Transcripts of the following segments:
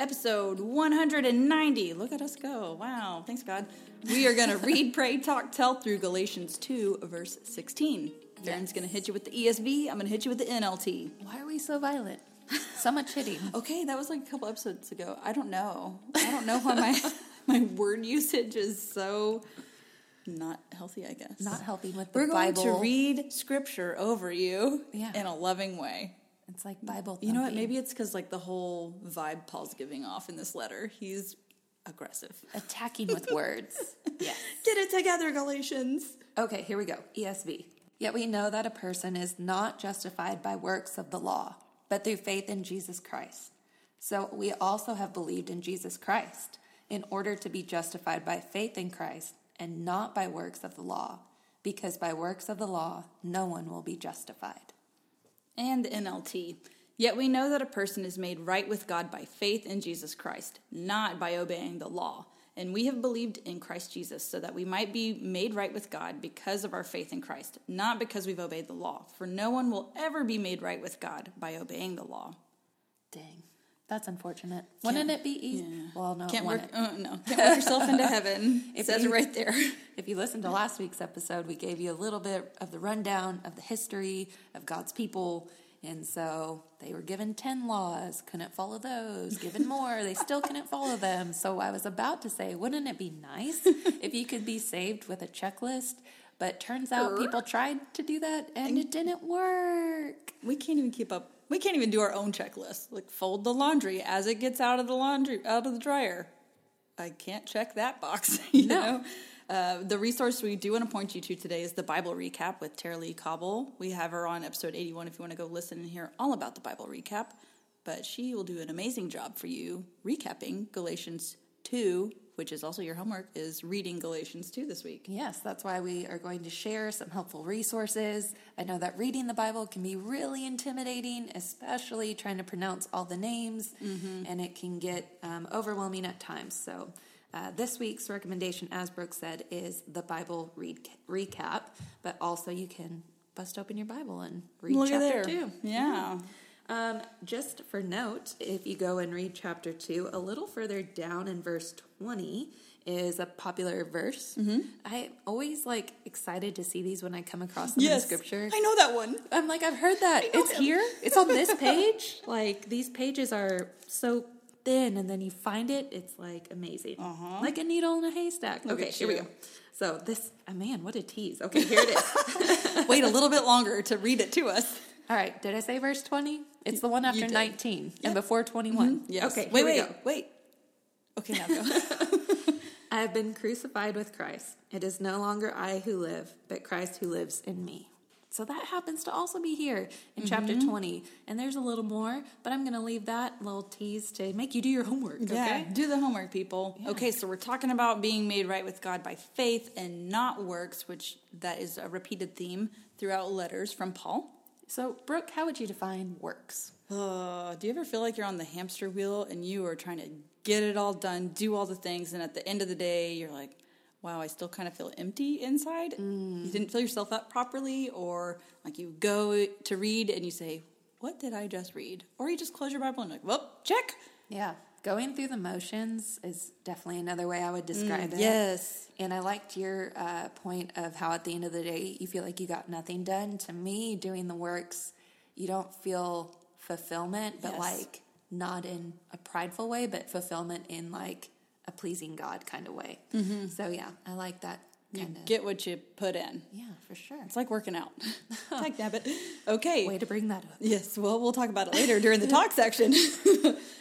episode 190. Look at us go. Wow. Thanks, God. We are going to read, pray, talk, tell through Galatians 2, verse 16. Darren's going to hit you with the ESV. I'm going to hit you with the NLT. Why are we so violent? So much hitting. Okay, that was like a couple episodes ago. I don't know. I don't know why my my word usage is so not healthy, I guess. Not healthy with the We're going Bible. to read scripture over you Yeah. in a loving way. It's like Bible. You know what? Maybe it's because like the whole vibe Paul's giving off in this letter. He's aggressive. attacking with words. yes. Get it together, Galatians. Okay, here we go. ESV. Yet we know that a person is not justified by works of the law, but through faith in Jesus Christ. So we also have believed in Jesus Christ in order to be justified by faith in Christ and not by works of the law, because by works of the law no one will be justified. And the NLT. Yet we know that a person is made right with God by faith in Jesus Christ, not by obeying the law. And we have believed in Christ Jesus so that we might be made right with God because of our faith in Christ, not because we've obeyed the law. For no one will ever be made right with God by obeying the law. Dang. That's unfortunate. Wouldn't it be easy? Well, no, Can't work, uh, no, can't work yourself into heaven. It says you- it right there. If you listened to last week's episode, we gave you a little bit of the rundown of the history of God's people. And so they were given 10 laws, couldn't follow those, given more, they still couldn't follow them. So I was about to say, wouldn't it be nice if you could be saved with a checklist? But turns out people tried to do that and it didn't work. We can't even keep up. We can't even do our own checklist. Like fold the laundry as it gets out of the laundry out of the dryer. I can't check that box. You No. know. Uh, the resource we do want to point you to today is the Bible recap with Tara-Leigh Cobble. We have her on episode 81 if you want to go listen and hear all about the Bible recap. But she will do an amazing job for you recapping Galatians 2, which is also your homework, is reading Galatians 2 this week. Yes, that's why we are going to share some helpful resources. I know that reading the Bible can be really intimidating, especially trying to pronounce all the names, and it can get um, overwhelming at times. So, uh, this week's recommendation, as Brooke said, is the Bible read recap, but also you can bust open your Bible and read Look chapter there. two. Yeah. Um, just for note, if you go and read chapter 2, a little further down in verse 20 is a popular verse. Mm-hmm. I always like excited to see these when I come across them in scripture. I know that one. I'm like, I've heard that. It's them. here. It's on this page. like these pages are so thin, and then you find it. It's like amazing, like a needle in a haystack. Look okay, here we go. So this, oh man, what a tease. Okay, here it is. Wait a little bit longer to read it to us. All right, did I say verse 20? It's the one after did. 19 and before 21. Yes. Okay, Wait, wait, go. wait. Okay, now go. I have been crucified with Christ. It is no longer I who live, but Christ who lives in me. So that happens to also be here in chapter Mm-hmm. 20. And there's a little more, but I'm going to leave that little tease to make you do your homework, Yeah, okay? do the homework, people. Okay, so we're talking about being made right with God by faith and not works, which that is a repeated theme throughout letters from Paul. So, Brooke, how would you define works? Uh, do you ever feel like you're on the hamster wheel and you are trying to get it all done, do all the things, and at the end of the day, you're like, wow, I still kind of feel empty inside? You didn't fill yourself up properly, or like you go to read and you say, what did I just read? Or you just close your Bible and you're like, well, check. Yeah, going through the motions is definitely another way I would describe it. Mm, Yes. And I liked your uh, point of how at the end of the day you feel like you got nothing done. To me, doing the works, you don't feel fulfillment, but Yes. like not in a prideful way, but fulfillment in like a pleasing God kind of way. Mm-hmm. So yeah, I like that You kind of. get what you put in. Yeah, for sure. It's like working out. like it. Okay. Way to bring that up. Yes, well, we'll talk about it later during the talk section.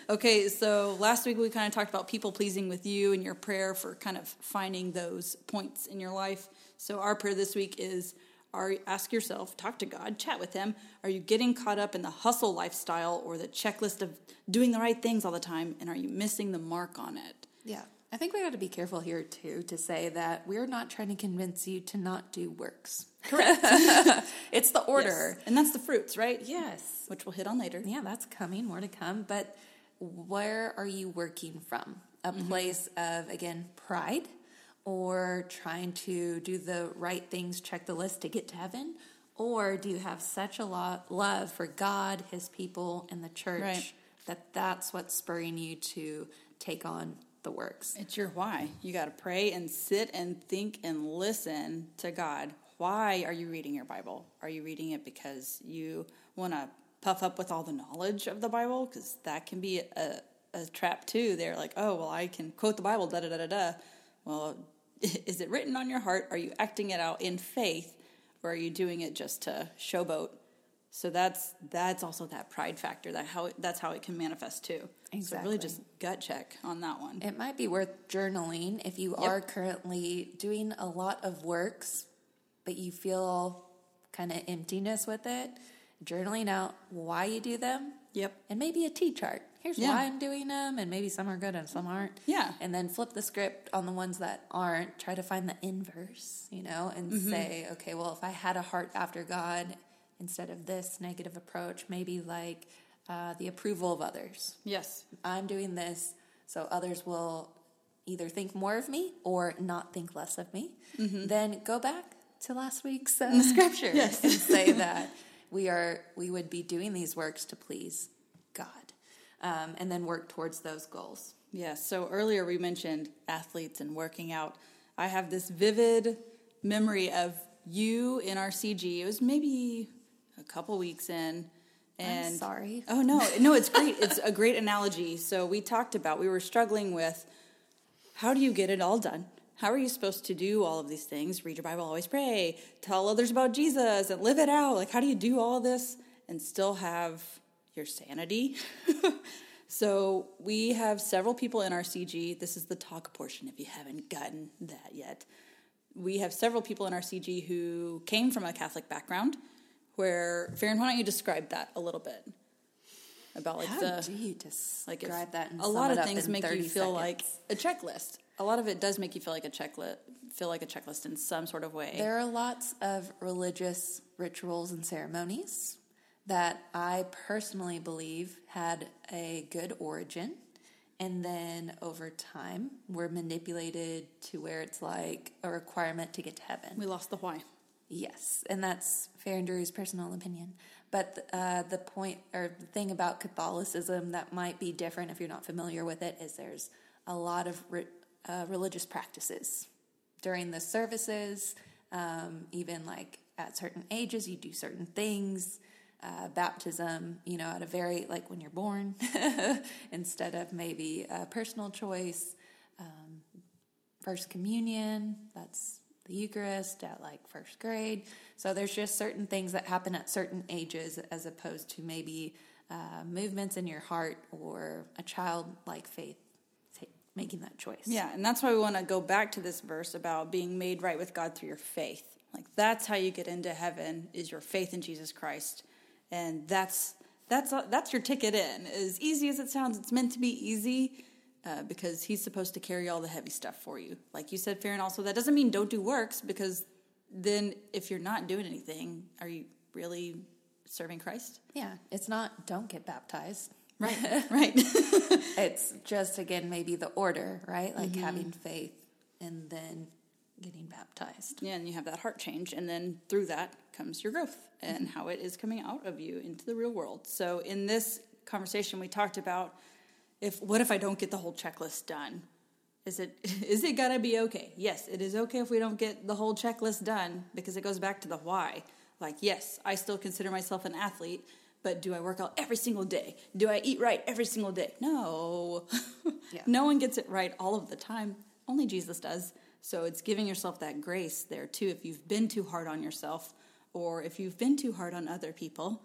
okay, so last week we kind of talked about people pleasing with you and your prayer for kind of finding those points in your life. So our prayer this week is are ask yourself, talk to God, chat with him. Are you getting caught up in the hustle lifestyle or the checklist of doing the right things all the time and are you missing the mark on it? Yeah. I think we got to be careful here too to say that we're not trying to convince you to not do works. Correct. It's the order. Yes. And that's the fruits, right? Yes. Which we'll hit on later. Yeah, that's coming, more to come. But where are you working from? A mm-hmm. place of, again, pride or trying to do the right things, check the list to get to heaven? Or do you have such a lot love for God, His people, and the church Right. that that's what's spurring you to take on the works. It's your why. You got to pray and sit and think and listen to God. Why are you reading your Bible? Are you reading it because you want to puff up with all the knowledge of the Bible? Because that can be a, a trap too. They're like, oh, well, I can quote the Bible, da da da da da. Well, is it written on your heart? Are you acting it out in faith? Or are you doing it just to showboat? So that's that's also that pride factor. That how that's how it can manifest too. So really, just gut check on that one. It might be worth journaling if you are currently doing a lot of works, but you feel kind of emptiness with it. Journaling out why you do them, Yep. and maybe a T chart. Here's Yeah. why I'm doing them, and maybe some are good and some aren't. Yeah. And then flip the script on the ones that aren't. Try to find the inverse, you know, and Mm-hmm. say, okay, well, if I had a heart after God instead of this negative approach, maybe like uh, the approval of others. Yes. I'm doing this so others will either think more of me or not think less of me, Mm-hmm. then go back to last week's uh, scripture and say that we are we would be doing these works to please God, um, and then work towards those goals. Yes. So earlier we mentioned athletes and working out. I have this vivid memory of you in our CG. It was maybe a couple weeks in. And sorry. Oh no, no, it's great. It's a great analogy. So we talked about we were struggling with how do you get it all done? How are you supposed to do all of these things? Read your Bible, always pray, tell others about Jesus, and live it out. Like, how do you do all this and still have your sanity? so, we have several people in our CG. This is the talk portion if you haven't gotten that yet. We have several people in our CG who came from a Catholic background. Where, Farron, why don't you describe that a little bit? About like How the do you describe like if that? And a lot of things make you feel like a checklist a lot of it does make you feel like a checklist feel like a checklist in some sort of way There are lots of religious rituals and ceremonies that I personally believe had a good origin and then over time were manipulated to where it's like a requirement to get to heaven. we lost the why Yes, and that's fair and Drew's personal opinion. But uh, the point or the thing about Catholicism that might be different if you're not familiar with it is there's a lot of re- uh, religious practices during the services, um, even like at certain ages, you do certain things. Uh, baptism, you know, at a very like when you're born, instead of maybe a personal choice. Um, First communion, that's the Eucharist at like first grade. So there's just certain things that happen at certain ages as opposed to maybe uh, movements in your heart or a childlike faith making that choice. yeah and that's why we want to go back to this verse about being made right with god through your faith like that's how you get into heaven is your faith in jesus christ and that's that's that's your ticket in as easy as it sounds it's meant to be easy uh, because he's supposed to carry all the heavy stuff for you like you said Farron also that doesn't mean don't do works because then if you're not doing anything are you really serving christ Yeah, it's not don't get baptized. right right It's just again maybe the order, right? Like having faith and then getting baptized. Yeah, and you have that heart change, and then through that comes your growth and how it is coming out of you into the real world. So in this conversation, we talked about if what if I don't get the whole checklist done? Is it is it gonna be okay? Yes, it is okay if we don't get the whole checklist done because it goes back to the why. Like, yes, I still consider myself an athlete, but do I work out every single day? Do I eat right every single day? No. Yeah. no one gets it right all of the time. Only Jesus does. So it's giving yourself that grace there too if you've been too hard on yourself or if you've been too hard on other people.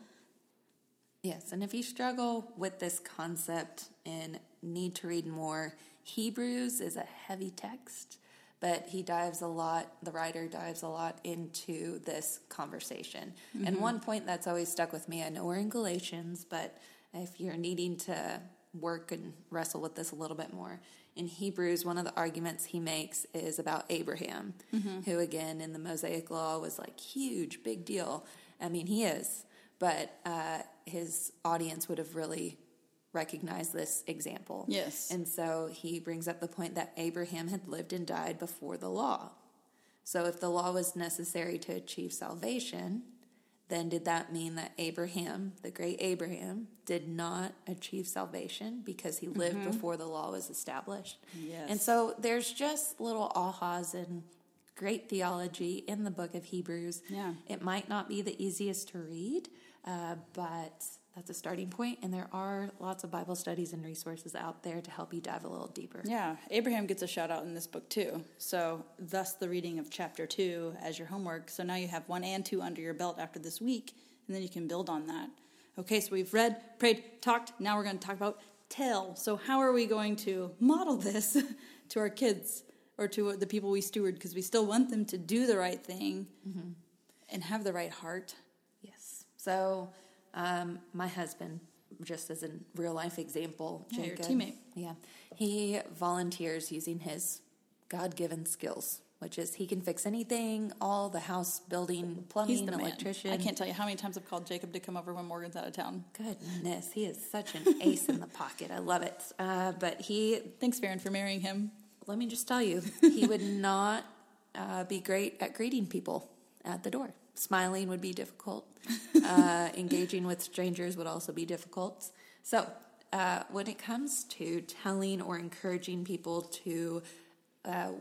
Yes, and if you struggle with this concept and need to read more, Hebrews is a heavy text, but he dives a lot, the writer dives a lot into this conversation. And mm-hmm. one point that's always stuck with me, I know we're in Galatians, but if you're needing to work and wrestle with this a little bit more, in Hebrews, one of the arguments he makes is about Abraham, mm-hmm. who, again, in the Mosaic Law was like huge, big deal. I mean, he is, but uh, his audience would have really recognized this example. Yes. And so he brings up the point that Abraham had lived and died before the law. So if the law was necessary to achieve salvation, then did that mean that Abraham, the great Abraham, did not achieve salvation because he lived Mm-hmm. before the law was established? Yes. And so there's just little ahas and great theology in the book of Hebrews. Yeah. It might not be the easiest to read, uh, but that's a starting point, and there are lots of Bible studies and resources out there to help you dive a little deeper. Yeah, Abraham gets a shout out in this book too. So, thus the reading of chapter two as your homework. So now you have one and two under your belt after this week, and then you can build on that. Okay, so we've read, prayed, talked. Now we're going to talk about tell. So, how are we going to model this to our kids or to the people we steward? Because we still want them to do the right thing and have the right heart. Yes. So, um, my husband, just as a real life example, Yeah, your teammate. Yeah, he volunteers using his God given skills, which is he can fix anything, all the house building, plumbing, electrician. I can't tell you how many times I've called Jacob to come over when Morgan's out of town. Goodness, he is such an ace in the pocket. I love it. Uh, but he Thanks, Farron, for marrying him. Let me just tell you, he would not uh, be great at greeting people at the door. Smiling would be difficult. Uh, engaging with strangers would also be difficult. So, uh, when it comes to telling or encouraging people to uh,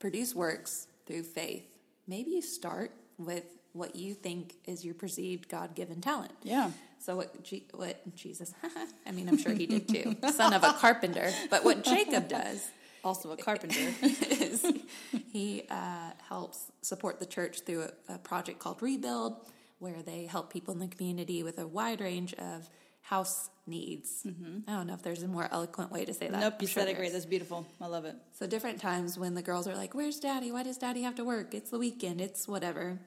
produce works through faith, maybe you start with what you think is your perceived God given talent. Yeah. So what? G- what Jesus? I mean, I'm sure he did too. Son of a carpenter. But what Jacob does Also a carpenter. is he uh, helps support the church through a, a project called Rebuild, where they help people in the community with a wide range of house needs. I don't know if there's a more eloquent way to say that. Mm-hmm. nope, you sure said it great. That's beautiful. I love it. So different times when the girls are like, "Where's Daddy? Why does Daddy have to work? It's the weekend. It's whatever."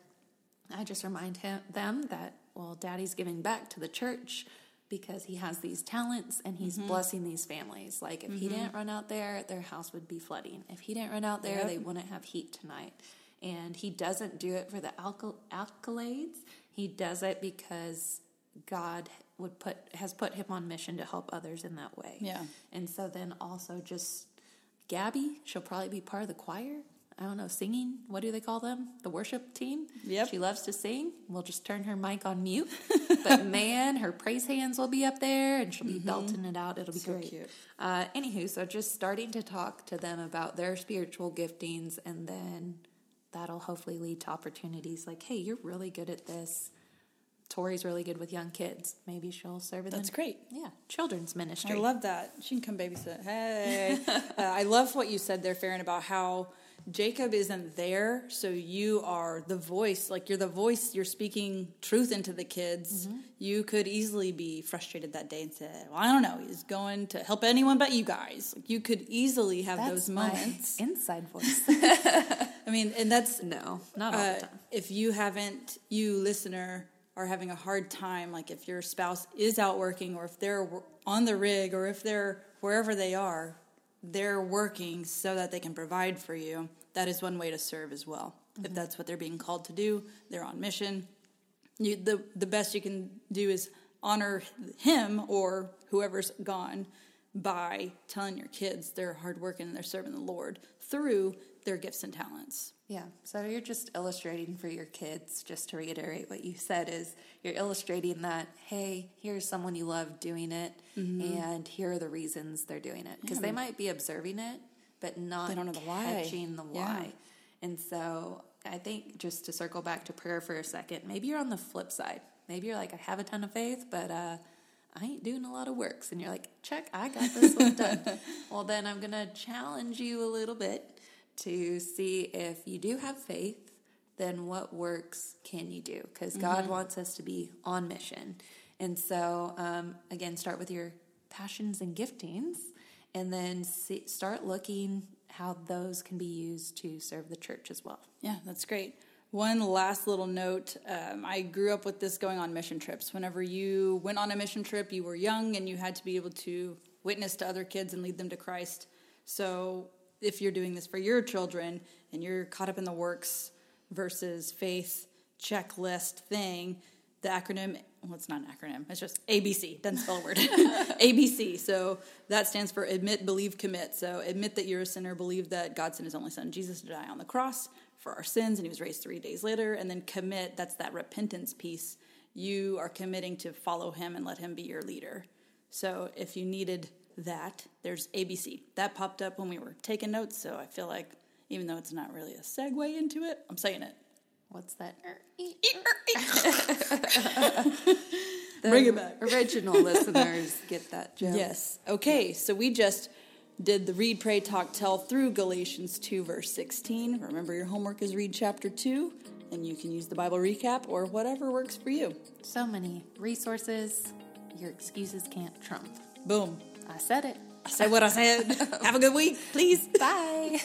I just remind him, them that well, Daddy's giving back to the church because he has these talents and he's Mm-hmm. blessing these families. Like if he didn't run out there, their house would be flooding. If he didn't run out there, Yep. they wouldn't have heat tonight. And he doesn't do it for the accolades. He does it because God would put has put him on mission to help others in that way. Yeah. And so then also just Gabby, she'll probably be part of the choir. I don't know, singing. What do they call them? The worship team. Yep. She loves to sing. We'll just turn her mic on mute. but man, her praise hands will be up there, and she'll be belting it out. It'll be Mm-hmm. So great. cute. Uh, anywho, so just starting to talk to them about their spiritual giftings, and then that'll hopefully lead to opportunities like, hey, you're really good at this. Tori's really good with young kids. Maybe she'll serve in That's great. yeah children's ministry. I love that. She can come babysit. Hey. uh, I love what you said there, Farron, about how Jacob isn't there, so you are the voice. Like you're the voice, you're speaking truth into the kids. Mm-hmm. You could easily be frustrated that day and say, Well, I don't know, he's going to help anyone but you guys. Like, you could easily have That's those moments. inside voice. I mean, and that's no, not all uh, the time. if you haven't, you listener are having a hard time, like if your spouse is out working or if they're on the rig or if they're wherever they are, they're working so that they can provide for you. That is one way to serve as well. If mm-hmm. that's what they're being called to do, they're on mission. You, the the best you can do is honor him or whoever's gone by telling your kids they're hardworking and they're serving the Lord through their gifts and talents. Yeah. So you're just illustrating for your kids, just to reiterate what you said, is you're illustrating that, hey, here's someone you love doing it, Mm-hmm. and here are the reasons they're doing it. Because they might be observing it, but not They don't know the why. catching the Yeah. why. And so I think just to circle back to prayer for a second, maybe you're on the flip side. Maybe you're like, I have a ton of faith, but uh, I ain't doing a lot of works. And you're like, check, I got this one done. well, then I'm going to challenge you a little bit to see if you do have faith, then what works can you do? Because God wants us to be on mission. And so, um, again, start with your passions and giftings, and then see, start looking how those can be used to serve the church as well. Yeah, that's great. One last little note. Um, I grew up with this going on mission trips. Whenever you went on a mission trip, you were young and you had to be able to witness to other kids and lead them to Christ. So if you're doing this for your children and you're caught up in the works versus faith checklist thing, the acronym, well, it's not an acronym, it's just ABC, doesn't spell a word. ABC. So that stands for admit, believe, commit. So admit that you're a sinner, believe that God sent his only son, Jesus, to die on the cross for our sins and he was raised three days later. And then commit, that's that repentance piece. You are committing to follow him and let him be your leader. So if you needed that, there's ABC. That popped up when we were taking notes. So I feel like even though it's not really a segue into it, I'm saying it. What's that? Er, er, er, Bring it back. Original listeners get that joke. Yes. Okay, so we just did the read, pray, talk, tell through Galatians 2, verse 16. Remember, your homework is read chapter 2, and you can use the Bible recap or whatever works for you. So many resources. Your excuses can't trump. Boom. I said it. I said what I said. Have a good week, please. Bye.